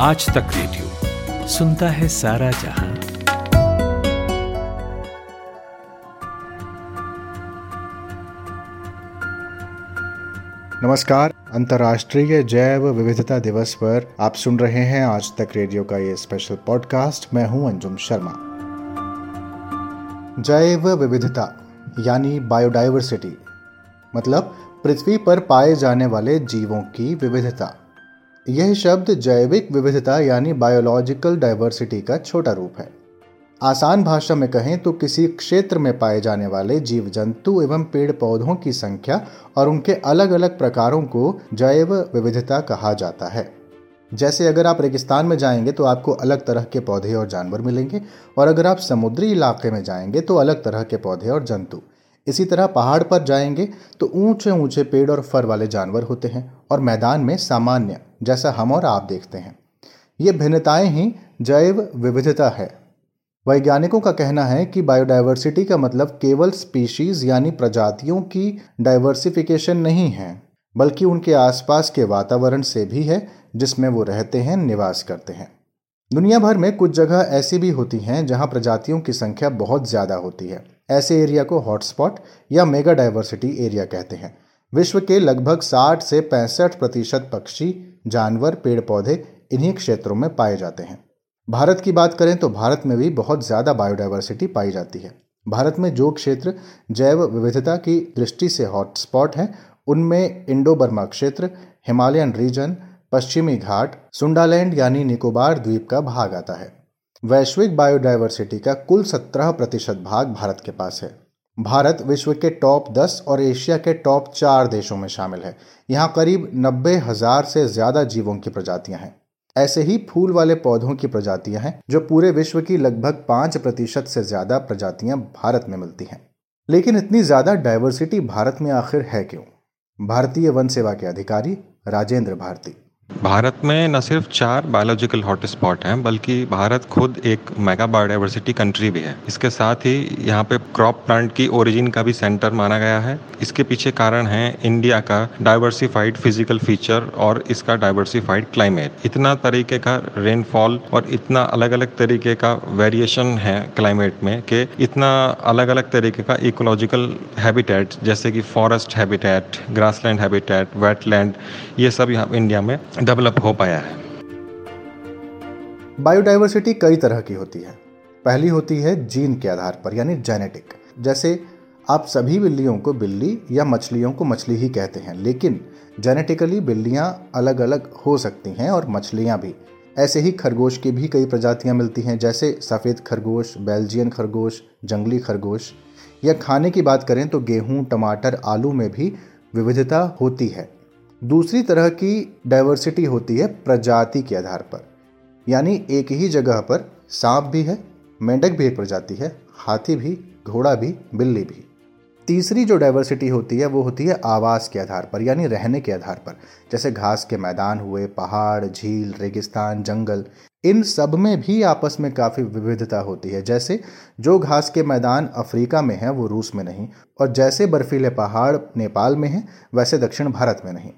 आज तक रेडियो सुनता है सारा जहाँ। नमस्कार, अंतर्राष्ट्रीय जैव विविधता दिवस पर आप सुन रहे हैं आज तक रेडियो का ये स्पेशल पॉडकास्ट मैं हूँ अंजुम शर्मा। जैव विविधता, यानी बायोडाइवर्सिटी मतलब पृथ्वी पर पाए जाने वाले जीवों की विविधता। यह शब्द जैविक विविधता यानी बायोलॉजिकल डाइवर्सिटी का छोटा रूप है। आसान भाषा में कहें तो किसी क्षेत्र में पाए जाने वाले जीव जंतु एवं पेड़ पौधों की संख्या और उनके अलग अलग प्रकारों को जैव विविधता कहा जाता है। जैसे अगर आप रेगिस्तान में जाएँगे तो आपको अलग तरह के पौधे और जानवर मिलेंगे और अगर आप समुद्री इलाके में जाएँगे तो अलग तरह के पौधे और जंतु। इसी तरह पहाड़ पर जाएँगे तो ऊँचे ऊँचे पेड़ और फर वाले जानवर होते हैं और मैदान में सामान्य जैसा हम और आप देखते हैं। ये भिन्नताएँ ही जैव विविधता है। वैज्ञानिकों का कहना है कि बायोडाइवर्सिटी का मतलब केवल स्पीशीज यानी प्रजातियों की डाइवर्सिफिकेशन नहीं है, बल्कि उनके आसपास के वातावरण से भी है, जिसमें वो रहते हैं, निवास करते हैं। दुनिया भर में कुछ जगह ऐसी भी होती हैं जहाँ प्रजातियों की संख्या बहुत ज़्यादा होती है। ऐसे एरिया को हॉटस्पॉट या मेगा डाइवर्सिटी एरिया कहते हैं। विश्व के लगभग 60 से पैंसठ प्रतिशत पक्षी, जानवर पेड़ पौधे इन्हीं क्षेत्रों में पाए जाते हैं। भारत की बात करें तो भारत में भी बहुत ज़्यादा बायोडाइवर्सिटी पाई जाती है। भारत में जो क्षेत्र जैव विविधता की दृष्टि से हॉटस्पॉट हैं, उनमें इंडो बर्मा क्षेत्र, हिमालयन रीजन पश्चिमी घाट, सुंडालैंड यानी निकोबार द्वीप का भाग आता है। वैश्विक बायोडाइवर्सिटी का कुल सत्रह प्रतिशत भाग भारत के पास है। भारत विश्व के टॉप दस और एशिया के टॉप चार देशों में शामिल है। यहाँ करीब नब्बे हज़ार से ज़्यादा जीवों की प्रजातियाँ हैं। ऐसे ही फूल वाले पौधों की प्रजातियाँ हैं, जो पूरे विश्व की लगभग पाँच प्रतिशत से ज़्यादा प्रजातियाँ भारत में मिलती हैं। लेकिन इतनी ज़्यादा डाइवर्सिटी भारत में आखिर है क्यों? भारतीय वन सेवा के अधिकारी राजेंद्र भारती। भारत में न सिर्फ़ चार बायोलॉजिकल हॉटस्पॉट हैं, बल्कि भारत खुद एक मेगा बायोडाइवर्सिटी कंट्री भी है। इसके साथ ही यहाँ पे क्रॉप प्लांट की ओरिजिन का भी सेंटर माना गया है। इसके पीछे कारण है इंडिया का डाइवर्सिफाइड फ़िज़िकल फीचर और इसका डाइवर्सिफाइड क्लाइमेट इतना तरीके का रेनफॉल और इतना अलग अलग तरीके का वेरिएशन है क्लाइमेट में कि इतना अलग अलग तरीके का इकोलॉजिकल हैबिटेट जैसे कि forest habitat grassland habitat wetland ये सब यहाँ इंडिया में डेवलप हो पाया है। बायोडाइवर्सिटी कई तरह की होती है। पहली होती है जीन के आधार पर, यानी जेनेटिक, जैसे आप सभी बिल्लियों को बिल्ली या मछलियों को मछली ही कहते हैं, लेकिन जेनेटिकली बिल्लियाँ अलग अलग हो सकती हैं और मछलियाँ भी। ऐसे ही खरगोश की भी कई प्रजातियाँ मिलती हैं, जैसे सफ़ेद खरगोश, बेल्जियन खरगोश, जंगली खरगोश। या खाने की बात करें तो गेहूँ, टमाटर, आलू में भी विविधता होती है। दूसरी तरह की डाइवर्सिटी होती है प्रजाति के आधार पर। यानी एक ही जगह पर सांप भी है, मेंढक भी एक प्रजाति है, हाथी भी, घोड़ा भी, बिल्ली भी। तीसरी जो डाइवर्सिटी होती है, वो होती है आवास के आधार पर, यानी रहने के आधार पर। जैसे घास के मैदान हुए, पहाड़, झील, रेगिस्तान, जंगल, इन सब में भी आपस में काफ़ी विविधता होती है। जैसे जो घास के मैदान अफ्रीका में हैं, वो रूस में नहीं, और जैसे बर्फीले पहाड़ नेपाल में हैं, वैसे दक्षिण भारत में नहीं।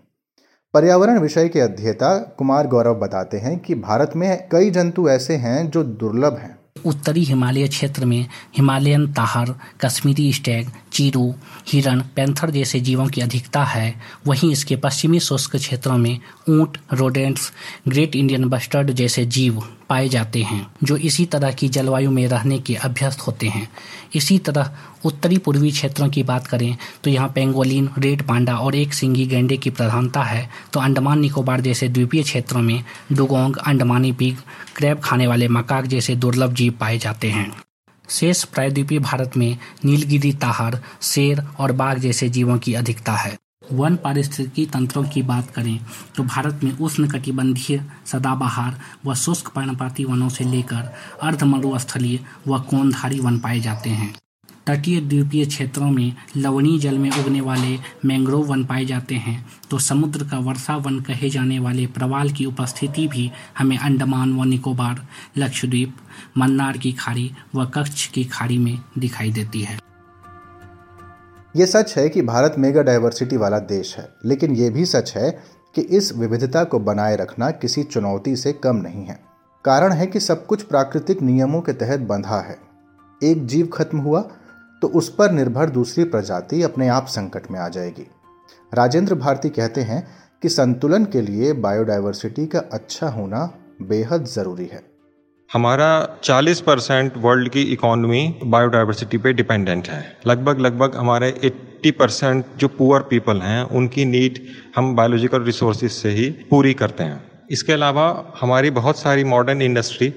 पर्यावरण विषय के अध्येता कुमार गौरव बताते हैं कि भारत में कई जंतु ऐसे हैं जो दुर्लभ हैं। उत्तरी हिमालय क्षेत्र में हिमालयन ताहर, कश्मीरी स्टैग, चीरू, हिरण, पैंथर जैसे जीवों की अधिकता है। वहीं इसके पश्चिमी शुष्क क्षेत्रों में ऊँट, रोडेंट्स, ग्रेट इंडियन बस्टर्ड जैसे जीव पाए जाते हैं, जो इसी तरह की जलवायु में रहने के अभ्यस्त होते हैं। इसी तरह उत्तरी पूर्वी क्षेत्रों की बात करें तो यहाँ पेंगोलिन, रेड पांडा और एक सिंगी गेंडे की प्रधानता है। तो अंडमान निकोबार जैसे द्वीपीय क्षेत्रों में डुगोंग, अंडमानी पिग, क्रैब खाने वाले मकाक जैसे दुर्लभ जीव पाए जाते हैं। शेष प्रायद्वीपीय भारत में नीलगिरी, ताहर, शेर और बाघ जैसे जीवों की अधिकता है। वन पारिस्थितिकी तंत्रों की बात करें तो भारत में उष्ण कटिबंधीय सदाबहार व शुष्क पर्णपाती वनों से लेकर अर्धमरुस्थलीय व कोनधारी वन पाए जाते हैं। तटीय द्वीपीय क्षेत्रों में लवणीय जल में उगने वाले मैंग्रोव वन पाए जाते हैं तो समुद्र का वर्षा वन कहे जाने वाले प्रवाल की उपस्थिति भी हमें अंडमान व निकोबार, लक्षद्वीप, मन्नार की खाड़ी व कच्छ की खाड़ी में दिखाई देती है। ये सच है कि भारत मेगा डाइवर्सिटी वाला देश है, लेकिन ये भी सच है कि इस विविधता को बनाए रखना किसी चुनौती से कम नहीं है। कारण है कि सब कुछ प्राकृतिक नियमों के तहत बंधा है। एक जीव खत्म हुआ तो उस पर निर्भर दूसरी प्रजाति अपने आप संकट में आ जाएगी। राजेंद्र भारती कहते हैं कि संतुलन के लिए बायोडायवर्सिटी का अच्छा होना बेहद ज़रूरी है। हमारा 40 परसेंट वर्ल्ड की इकोनॉमी बायोडाइवर्सिटी पे डिपेंडेंट है। लगभग लगभग हमारे 80 परसेंट जो पुअर पीपल हैं, उनकी नीड हम बायोलॉजिकल रिसोर्सेज से ही पूरी करते हैं। इसके अलावा हमारी बहुत सारी मॉडर्न इंडस्ट्री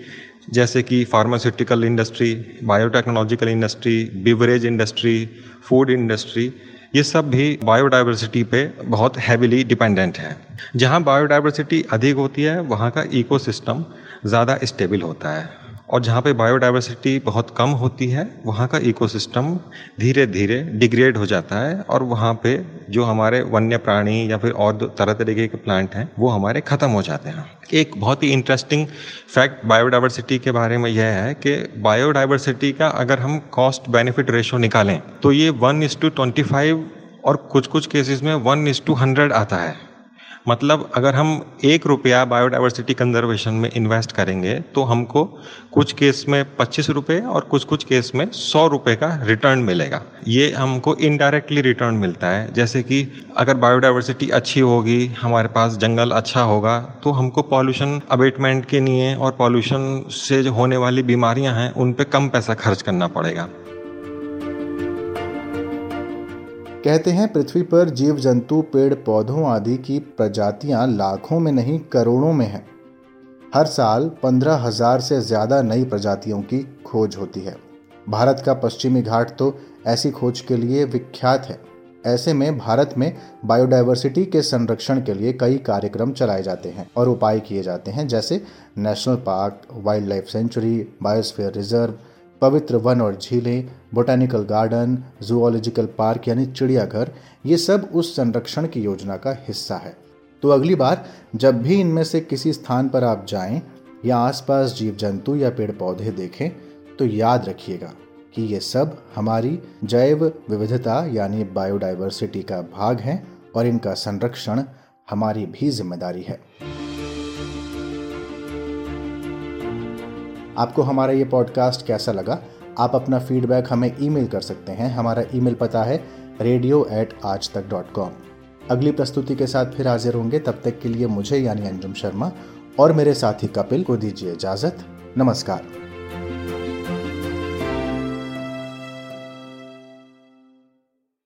जैसे कि pharmaceutical industry biotechnological industry beverage industry food industry ये सब भी बायोडाइवर्सिटी पे बहुत हैविली डिपेंडेंट है। जहाँ बायोडाइवर्सिटी अधिक होती है, वहाँ का इकोसिस्टम ज़्यादा स्टेबल होता है। और जहाँ पे बायोडाइवर्सिटी बहुत कम होती है, वहाँ का इकोसिस्टम धीरे धीरे डिग्रेड हो जाता है और वहाँ पे जो हमारे वन्य प्राणी या फिर और तरह तरीके के प्लांट हैं, वो हमारे ख़त्म हो जाते हैं। एक बहुत ही इंटरेस्टिंग फैक्ट बायोडाइवर्सिटी के बारे में यह है कि बायोडाइवर्सिटी का अगर हम कॉस्ट बेनिफिट रेशो निकालें तो ये one is to twenty five और कुछ कुछ केसेस में वन इज़ टू हंड्रेड आता है। मतलब अगर हम एक रुपया बायोडाइवर्सिटी कंजर्वेशन में इन्वेस्ट करेंगे तो हमको कुछ केस में पच्चीस रुपये और कुछ कुछ केस में सौ रुपये का रिटर्न मिलेगा। ये हमको इनडायरेक्टली रिटर्न मिलता है। जैसे कि अगर बायोडाइवर्सिटी अच्छी होगी, हमारे पास जंगल अच्छा होगा तो हमको पॉल्यूशन अबेटमेंट के लिए और पॉल्यूशन से जो होने वाली बीमारियाँ हैं, उन पर कम पैसा खर्च करना पड़ेगा। कहते हैं, पृथ्वी पर जीव जंतु पेड़, पौधों आदि की प्रजातियाँ लाखों में नहीं, करोड़ों में हैं। हर साल पंद्रह हज़ार से ज़्यादा नई प्रजातियों की खोज होती है। भारत का पश्चिमी घाट तो ऐसी खोज के लिए विख्यात है। ऐसे में भारत में बायोडाइवर्सिटी के संरक्षण के लिए कई कार्यक्रम चलाए जाते हैं और उपाय किए जाते हैं, जैसे national park wildlife sanctuary, biosphere reserve पवित्र वन और झीलें बोटानिकल गार्डन जूलॉजिकल पार्क यानी चिड़ियाघर, ये सब उस संरक्षण की योजना का हिस्सा है। तो अगली बार जब भी इनमें से किसी स्थान पर आप जाएँ या आसपास जीव जंतु या पेड़ पौधे देखें तो याद रखिएगा कि ये सब हमारी जैव विविधता यानी बायोडाइवर्सिटी का भाग हैं और इनका संरक्षण हमारी भी ज़िम्मेदारी है। आपको हमारा ये पॉडकास्ट कैसा लगा? आप अपना फीडबैक हमें ईमेल कर सकते हैं। हमारा ईमेल पता है रेडियो एट आज तक डॉट कॉम अगली प्रस्तुति के साथ फिर हाजिर होंगे। तब तक के लिए मुझे यानी अंजुम शर्मा और मेरे साथी कपिल को दीजिए इजाज़त। नमस्कार।